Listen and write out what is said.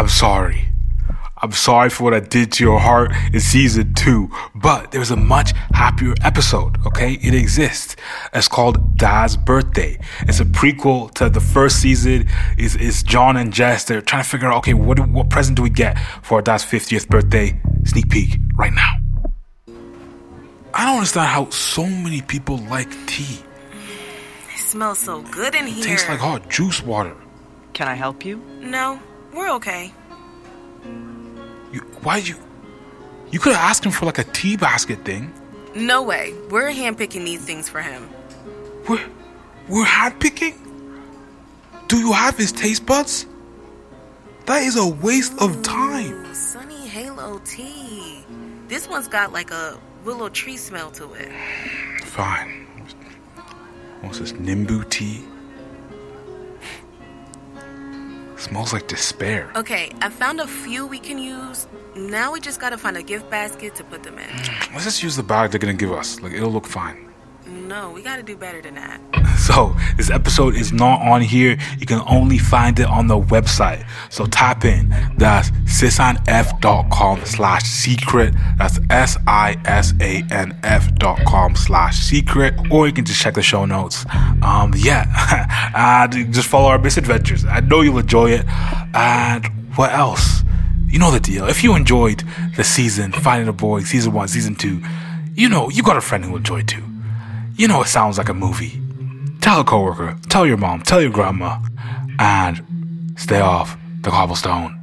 I'm sorry. I'm sorry for what I did to your heart in season two, but there's a much happier episode, okay? It exists. It's called Dad's Birthday. It's a prequel to the first season. Is is John and Jess, they're trying to figure out, okay, what, do, what present do we get for our dad's 50th birthday? Sneak peek right now. I don't understand how so many people like tea. It smells so good in here. Tastes like hot juice water. Can I help you? No, we're okay. You, why you? You could have asked him for like a tea basket thing. No way. We're handpicking these things for him. We're we're handpicking. Do you have his taste buds? That is a waste of time. Oh, Sunny Halo tea. This one's got like a willow tree smell to it. Fine. What's this Nimbu tea? Smells like despair. Okay, I found a few we can use. Now we just gotta find a gift basket to put them in. Let's just use the bag they're gonna give us. Like it'll look fine. No, we gotta do better than that. So this episode is not on here. You can only find it on the website. So tap in. That's sisanf.com slash secret. That's S-I-S-A-N-F dot com slash secret. Or you can just check the show notes. Um, yeah. and just follow our misadventures. I know you'll enjoy it. And what else? You know the deal. If you enjoyed the season, Finding a Boy, season one, season two, you know, you got a friend who will enjoy too. You know it sounds like a movie. Tell a coworker, tell your mom, tell your grandma, and stay off the cobblestone.